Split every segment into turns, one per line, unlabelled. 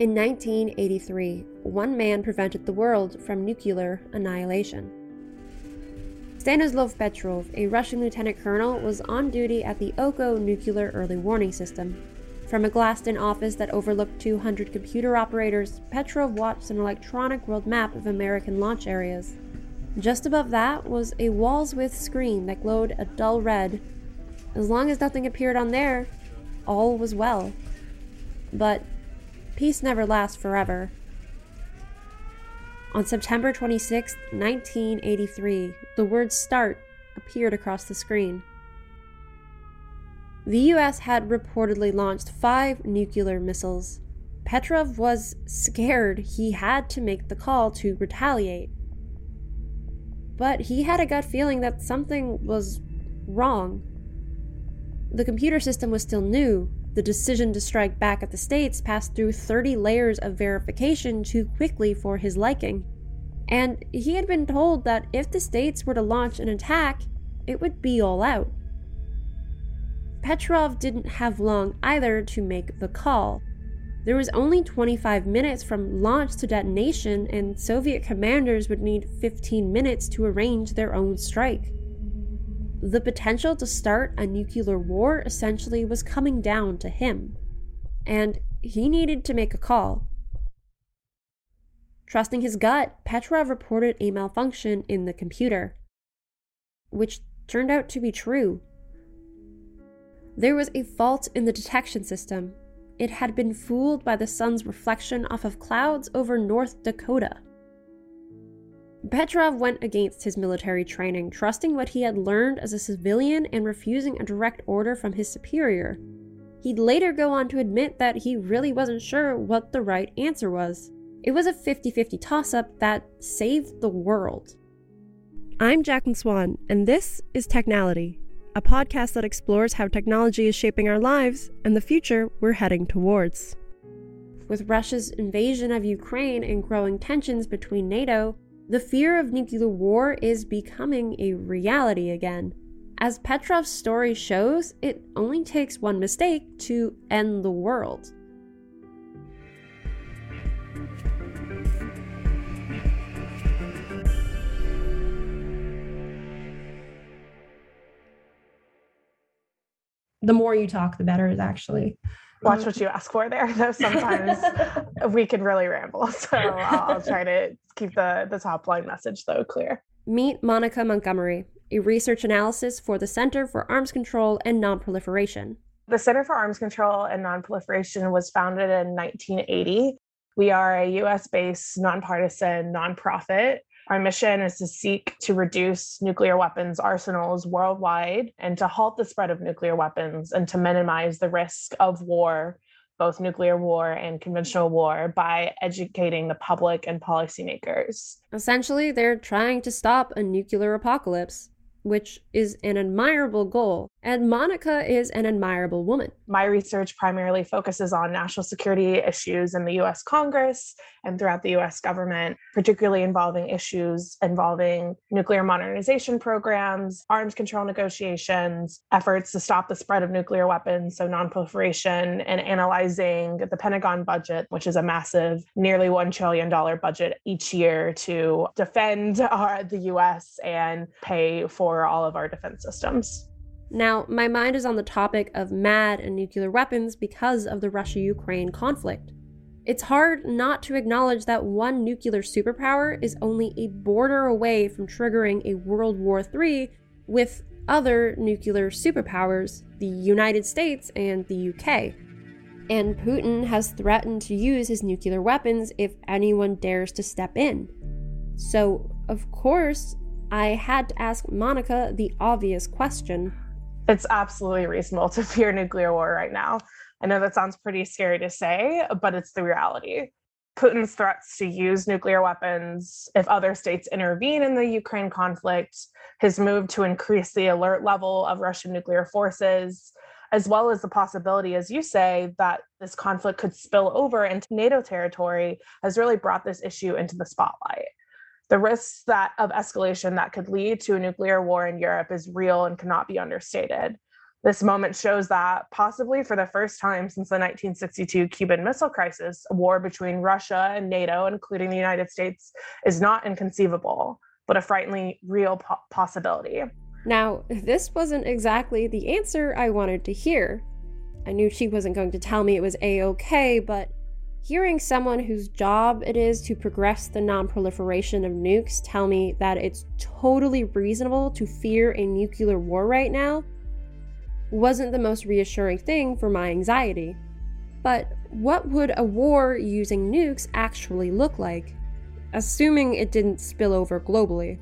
In 1983, one man prevented the world from nuclear annihilation. Stanislav Petrov, a Russian lieutenant colonel, was on duty at the Oko nuclear early warning system. From a glassed in office that overlooked 200 computer operators, Petrov watched an electronic world map of American launch areas. Just above that was a walls width screen that glowed a dull red. As long as nothing appeared on there, all was well. But peace never lasts forever. On September 26, 1983, the word START appeared across the screen. The US had reportedly launched five nuclear missiles. Petrov was scared he had to make the call to retaliate. But he had a gut feeling that something was wrong. The computer system was still new, the decision to strike back at the states passed through 30 layers of verification too quickly for his liking. And he had been told that if the states were to launch an attack, it would be all out. Petrov didn't have long either to make the call. There was only 25 minutes from launch to detonation, and Soviet commanders would need 15 minutes to arrange their own strike the potential to start a nuclear war essentially was coming down to him. And he needed to make a call. Trusting his gut, Petrov reported a malfunction in the computer, which turned out to be true. There was a fault in the detection system. It had been fooled by the sun's reflection off of clouds over North Dakota. Petrov went against his military training, trusting what he had learned as a civilian and refusing a direct order from his superior. He'd later go on to admit that he really wasn't sure what the right answer was. It was a 50 50 toss up that saved the world. I'm Jacqueline Swan, and this is Technality, a podcast that explores how technology is shaping our lives and the future we're heading towards. With Russia's invasion of Ukraine and growing tensions between NATO, the fear of nuclear war is becoming a reality again. As Petrov's story shows, it only takes one mistake to end the world. The more you talk, the better, is actually
watch what you ask for there though sometimes we can really ramble so i'll try to keep the the top line message though clear.
Meet monica montgomery a research analysis for the center for arms control and nonproliferation.
The center for arms control and nonproliferation was founded in 1980 we are a us based nonpartisan nonprofit our mission is to seek to reduce nuclear weapons arsenals worldwide and to halt the spread of nuclear weapons and to minimize the risk of war, both nuclear war and conventional war, by educating the public and policymakers.
Essentially, they're trying to stop a nuclear apocalypse which is an admirable goal. And Monica is an admirable woman.
My research primarily focuses on national security issues in the US Congress and throughout the US government, particularly involving issues involving nuclear modernization programs, arms control negotiations, efforts to stop the spread of nuclear weapons, so nonproliferation, and analyzing the Pentagon budget, which is a massive, nearly $1 trillion budget each year to defend our, the US and pay for all of our defense systems.
Now, my mind is on the topic of MAD and nuclear weapons because of the Russia Ukraine conflict. It's hard not to acknowledge that one nuclear superpower is only a border away from triggering a World War III with other nuclear superpowers, the United States and the UK. And Putin has threatened to use his nuclear weapons if anyone dares to step in. So, of course, I had to ask Monica the obvious question.
It's absolutely reasonable to fear nuclear war right now. I know that sounds pretty scary to say, but it's the reality. Putin's threats to use nuclear weapons if other states intervene in the Ukraine conflict, his move to increase the alert level of Russian nuclear forces, as well as the possibility, as you say, that this conflict could spill over into NATO territory, has really brought this issue into the spotlight the risks that of escalation that could lead to a nuclear war in Europe is real and cannot be understated. This moment shows that, possibly for the first time since the 1962 Cuban Missile Crisis, a war between Russia and NATO, including the United States, is not inconceivable, but a frighteningly real po- possibility.
Now, this wasn't exactly the answer I wanted to hear. I knew she wasn't going to tell me it was a okay, but hearing someone whose job it is to progress the non-proliferation of nukes tell me that it's totally reasonable to fear a nuclear war right now wasn't the most reassuring thing for my anxiety. But what would a war using nukes actually look like? Assuming it didn't spill over globally.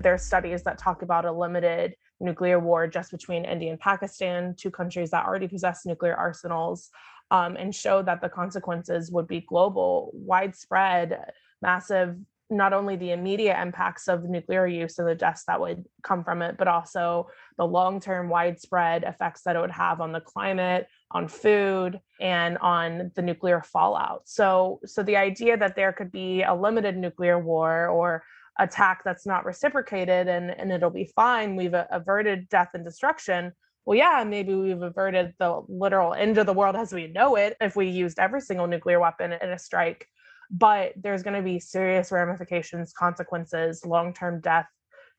There are studies that talk about a limited nuclear war just between India and Pakistan, two countries that already possess nuclear arsenals, um, and show that the consequences would be global, widespread, massive not only the immediate impacts of nuclear use and the deaths that would come from it, but also the long term widespread effects that it would have on the climate, on food, and on the nuclear fallout. So, so the idea that there could be a limited nuclear war or attack that's not reciprocated and, and it'll be fine, we've averted death and destruction. Well, yeah, maybe we've averted the literal end of the world as we know it if we used every single nuclear weapon in a strike but there's going to be serious ramifications, consequences, long term death,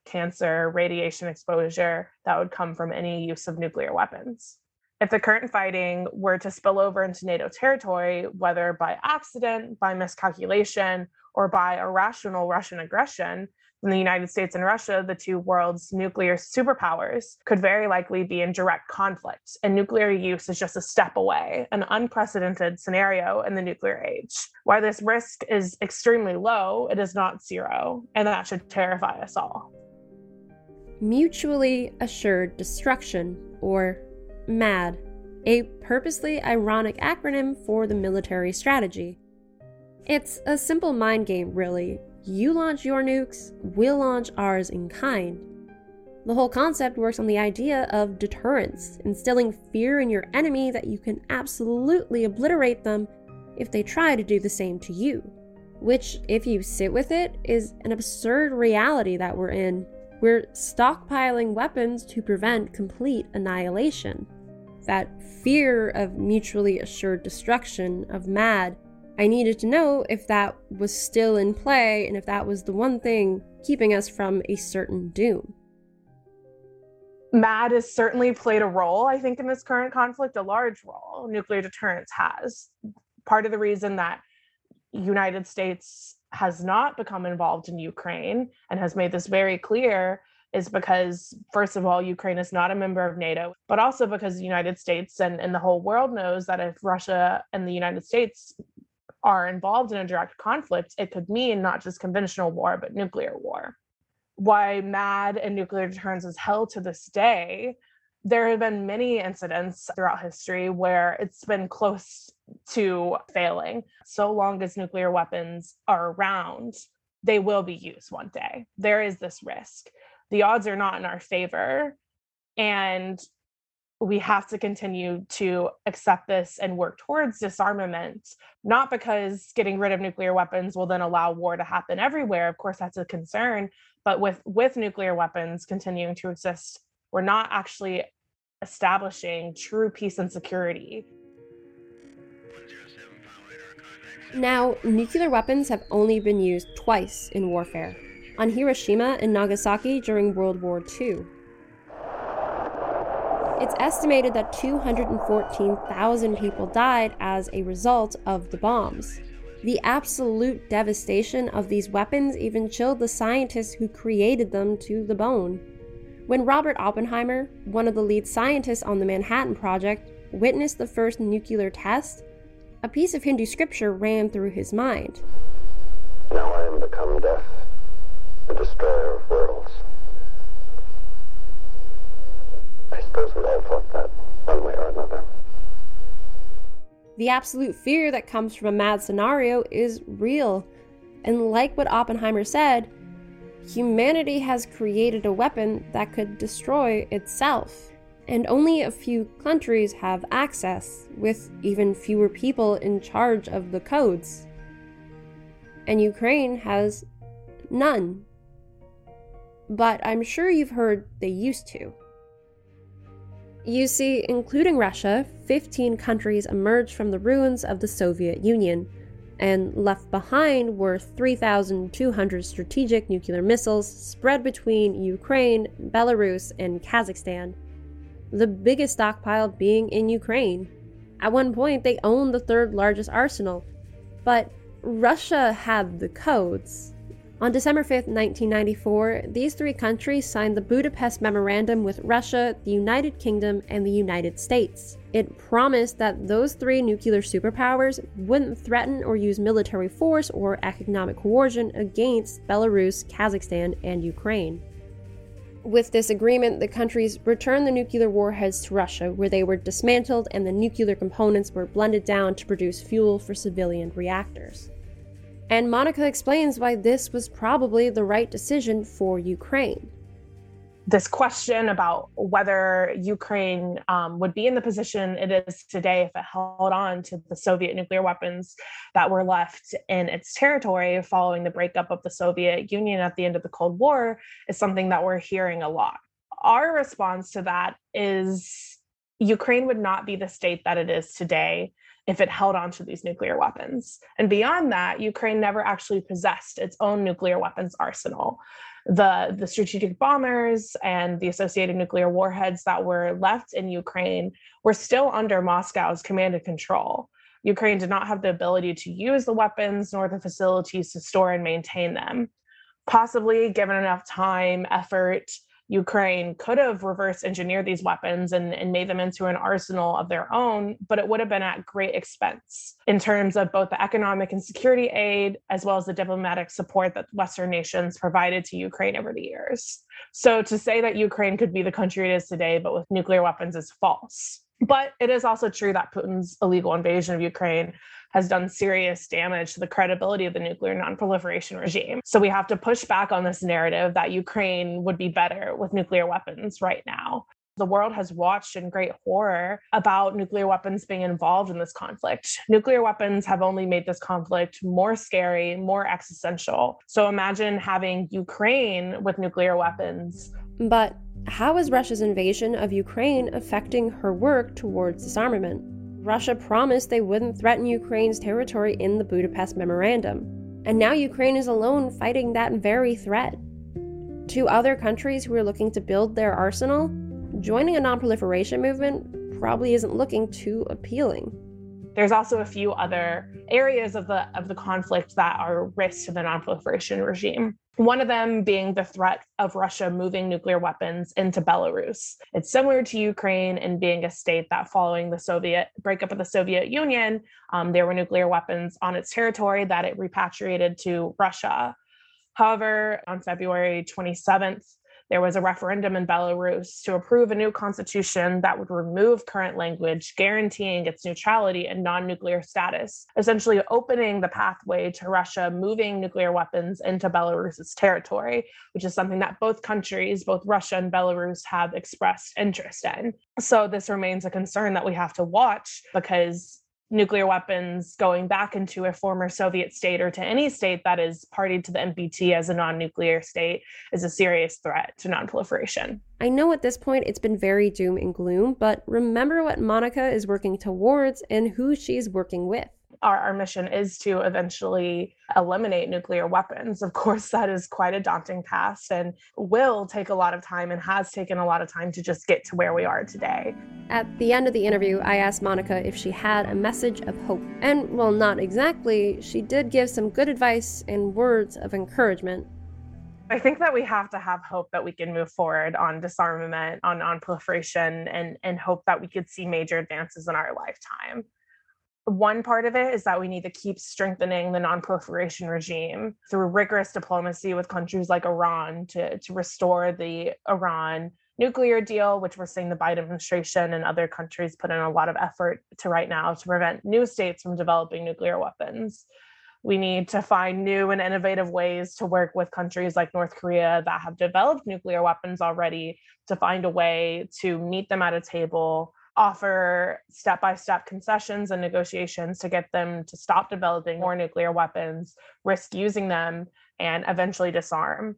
cancer, radiation exposure that would come from any use of nuclear weapons. If the current fighting were to spill over into NATO territory, whether by accident, by miscalculation, or by irrational Russian aggression, in the United States and Russia, the two world's nuclear superpowers, could very likely be in direct conflict, and nuclear use is just a step away, an unprecedented scenario in the nuclear age. While this risk is extremely low, it is not zero, and that should terrify us all.
Mutually Assured Destruction, or MAD, a purposely ironic acronym for the military strategy. It's a simple mind game, really, you launch your nukes, we'll launch ours in kind. The whole concept works on the idea of deterrence, instilling fear in your enemy that you can absolutely obliterate them if they try to do the same to you. Which, if you sit with it, is an absurd reality that we're in. We're stockpiling weapons to prevent complete annihilation. That fear of mutually assured destruction, of MAD, I needed to know if that was still in play and if that was the one thing keeping us from a certain doom.
MAD has certainly played a role, I think, in this current conflict, a large role. Nuclear deterrence has. Part of the reason that United States has not become involved in Ukraine and has made this very clear is because first of all Ukraine is not a member of NATO but also because the United States and, and the whole world knows that if Russia and the United States are involved in a direct conflict, it could mean not just conventional war, but nuclear war. Why MAD and nuclear deterrence is held to this day, there have been many incidents throughout history where it's been close to failing. So long as nuclear weapons are around, they will be used one day. There is this risk. The odds are not in our favor. And we have to continue to accept this and work towards disarmament, not because getting rid of nuclear weapons will then allow war to happen everywhere. Of course, that's a concern. But with, with nuclear weapons continuing to exist, we're not actually establishing true peace and security.
Now, nuclear weapons have only been used twice in warfare on Hiroshima and Nagasaki during World War II it's estimated that 214,000 people died as a result of the bombs. The absolute devastation of these weapons even chilled the scientists who created them to the bone. When Robert Oppenheimer, one of the lead scientists on the Manhattan Project, witnessed the first nuclear test, a piece of Hindu scripture ran through his mind.
Now I am become death, the destroyer of worlds. I suppose we all thought that one way or another.
The absolute fear that comes from a mad scenario is real. And like what Oppenheimer said, humanity has created a weapon that could destroy itself. And only a few countries have access, with even fewer people in charge of the codes. And Ukraine has none. But I'm sure you've heard they used to. You see, including Russia, 15 countries emerged from the ruins of the Soviet Union, and left behind were 3,200 strategic nuclear missiles spread between Ukraine, Belarus, and Kazakhstan. The biggest stockpile being in Ukraine. At one point, they owned the third largest arsenal, but Russia had the codes, on December 5, 1994, these three countries signed the Budapest Memorandum with Russia, the United Kingdom, and the United States. It promised that those three nuclear superpowers wouldn't threaten or use military force or economic coercion against Belarus, Kazakhstan, and Ukraine. With this agreement, the countries returned the nuclear warheads to Russia, where they were dismantled and the nuclear components were blended down to produce fuel for civilian reactors. And Monica explains why this was probably the right decision for Ukraine.
This question about whether Ukraine um, would be in the position it is today if it held on to the Soviet nuclear weapons that were left in its territory following the breakup of the Soviet Union at the end of the Cold War is something that we're hearing a lot. Our response to that is Ukraine would not be the state that it is today if it held on to these nuclear weapons. And beyond that, Ukraine never actually possessed its own nuclear weapons arsenal. The, the strategic bombers and the associated nuclear warheads that were left in Ukraine were still under Moscow's command and control. Ukraine did not have the ability to use the weapons nor the facilities to store and maintain them. Possibly, given enough time, effort, Ukraine could have reverse engineered these weapons and, and made them into an arsenal of their own, but it would have been at great expense in terms of both the economic and security aid, as well as the diplomatic support that Western nations provided to Ukraine over the years. So to say that Ukraine could be the country it is today, but with nuclear weapons, is false. But it is also true that Putin's illegal invasion of Ukraine has done serious damage to the credibility of the nuclear nonproliferation regime. So we have to push back on this narrative that Ukraine would be better with nuclear weapons right now. The world has watched in great horror about nuclear weapons being involved in this conflict. Nuclear weapons have only made this conflict more scary, more existential. So imagine having Ukraine with nuclear weapons.
But how is Russia's invasion of Ukraine affecting her work towards disarmament? Russia promised they wouldn't threaten Ukraine's territory in the Budapest Memorandum. And now Ukraine is alone fighting that very threat. To other countries who are looking to build their arsenal, joining a non proliferation movement probably isn't looking too appealing.
There's also a few other areas of the of the conflict that are risks to the nonproliferation regime. One of them being the threat of Russia moving nuclear weapons into Belarus. It's similar to Ukraine in being a state that, following the Soviet breakup of the Soviet Union, um, there were nuclear weapons on its territory that it repatriated to Russia. However, on February 27th, there was a referendum in Belarus to approve a new constitution that would remove current language guaranteeing its neutrality and non nuclear status, essentially opening the pathway to Russia moving nuclear weapons into Belarus's territory, which is something that both countries, both Russia and Belarus, have expressed interest in. So this remains a concern that we have to watch because nuclear weapons going back into a former Soviet state or to any state that is party to the NPT as a non nuclear state is a serious threat to non-proliferation.
I know at this point it's been very doom and gloom, but remember what Monica is working towards and who she's working with
our, our mission is to eventually eliminate nuclear weapons. Of course, that is quite a daunting task and will take a lot of time and has taken a lot of time to just get to where we are today.
At the end of the interview, I asked Monica if she had a message of hope. And, well, not exactly, she did give some good advice and words of encouragement.
I think that we have to have hope that we can move forward on disarmament, on non-proliferation, and, and hope that we could see major advances in our lifetime one part of it is that we need to keep strengthening the non-proliferation regime through rigorous diplomacy with countries like Iran to, to restore the Iran nuclear deal, which we're seeing the Biden administration and other countries put in a lot of effort to right now to prevent new states from developing nuclear weapons. We need to find new and innovative ways to work with countries like North Korea that have developed nuclear weapons already to find a way to meet them at a table offer step by step concessions and negotiations to get them to stop developing more nuclear weapons, risk using them, and eventually disarm.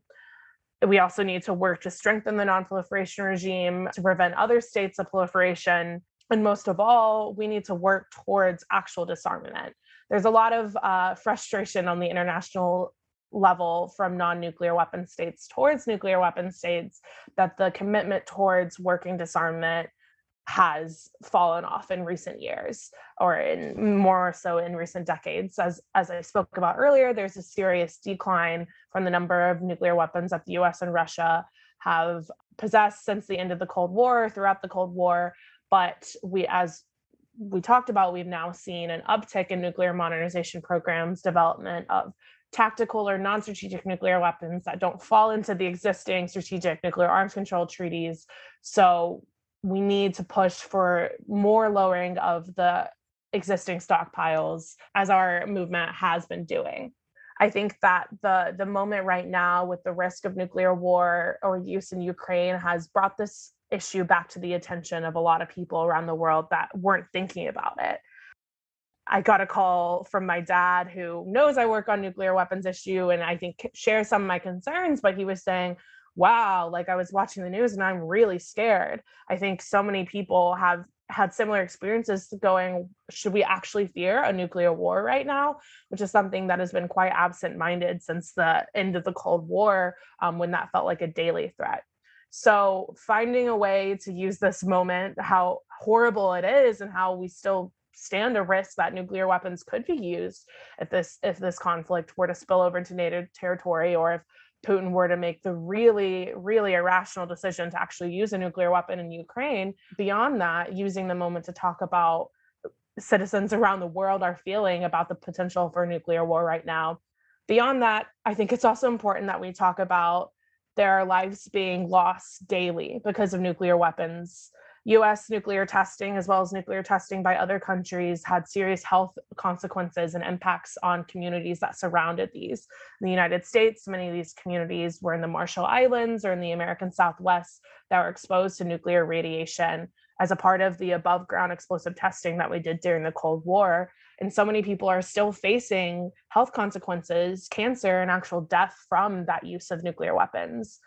We also need to work to strengthen the nonproliferation regime to prevent other states of proliferation. And most of all, we need to work towards actual disarmament. There's a lot of uh, frustration on the international level from non-nuclear weapon states towards nuclear weapon states that the commitment towards working disarmament has fallen off in recent years or in more so in recent decades. As as i spoke about earlier there's a serious decline from the number of nuclear weapons that the us and russia have possessed since the end of the cold war throughout the cold war. But we as we talked about we've now seen an uptick in nuclear modernization programs development of tactical or non-strategic nuclear weapons that don't fall into the existing strategic nuclear arms control treaties. So we need to push for more lowering of the existing stockpiles as our movement has been doing. I think that the the moment right now with the risk of nuclear war or use in ukraine has brought this issue back to the attention of a lot of people around the world that weren't thinking about it. I got a call from my dad who knows I work on nuclear weapons issue and I think shares some of my concerns, but he was saying, wow, like I was watching the news and I'm really scared. I think so many people have had similar experiences going, should we actually fear a nuclear war right now? Which is something that has been quite absent minded since the end of the Cold War, um, when that felt like a daily threat. So, finding a way to use this moment, how horrible it is, and how we still stand a risk that nuclear weapons could be used if this if this conflict were to spill over into NATO territory or if Putin were to make the really, really irrational decision to actually use a nuclear weapon in Ukraine. Beyond that, using the moment to talk about citizens around the world are feeling about the potential for nuclear war right now. Beyond that, I think it's also important that we talk about there are lives being lost daily because of nuclear weapons US nuclear testing, as well as nuclear testing by other countries, had serious health consequences and impacts on communities that surrounded these. In the United States, many of these communities were in the Marshall Islands or in the American Southwest that were exposed to nuclear radiation as a part of the above ground explosive testing that we did during the Cold War. And so many people are still facing health consequences, cancer, and actual death from that use of nuclear weapons.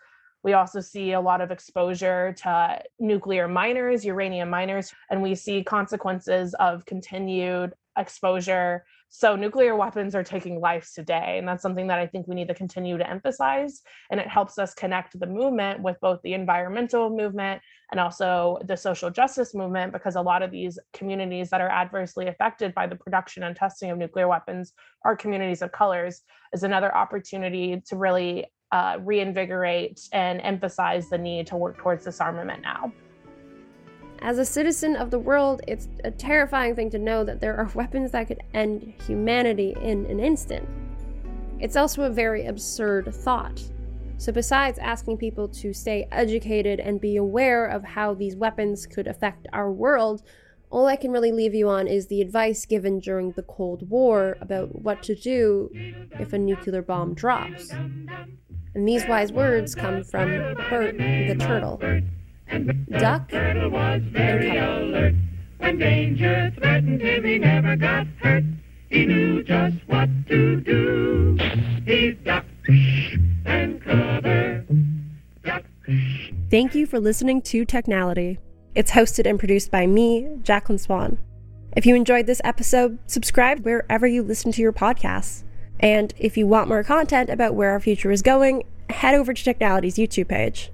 We also see a lot of exposure to nuclear miners, uranium miners, and we see consequences of continued exposure. So, nuclear weapons are taking lives today. And that's something that I think we need to continue to emphasize. And it helps us connect the movement with both the environmental movement and also the social justice movement, because a lot of these communities that are adversely affected by the production and testing of nuclear weapons are communities of colors, is another opportunity to really uh, reinvigorate and emphasize the need to work towards disarmament now.
As a citizen of the world, it's a terrifying thing to know that there are weapons that could end humanity in an instant. It's also a very absurd thought. So, besides asking people to stay educated and be aware of how these weapons could affect our world, all I can really leave you on is the advice given during the Cold War about what to do if a nuclear bomb drops. And these wise words come from Bert the turtle. Duck and. When danger threatened him, he never got hurt. He knew just what to do. He ducked and covered. Thank you for listening to Technality. It's hosted and produced by me, Jacqueline Swan. If you enjoyed this episode, subscribe wherever you listen to your podcasts. And if you want more content about where our future is going, head over to Technality's YouTube page.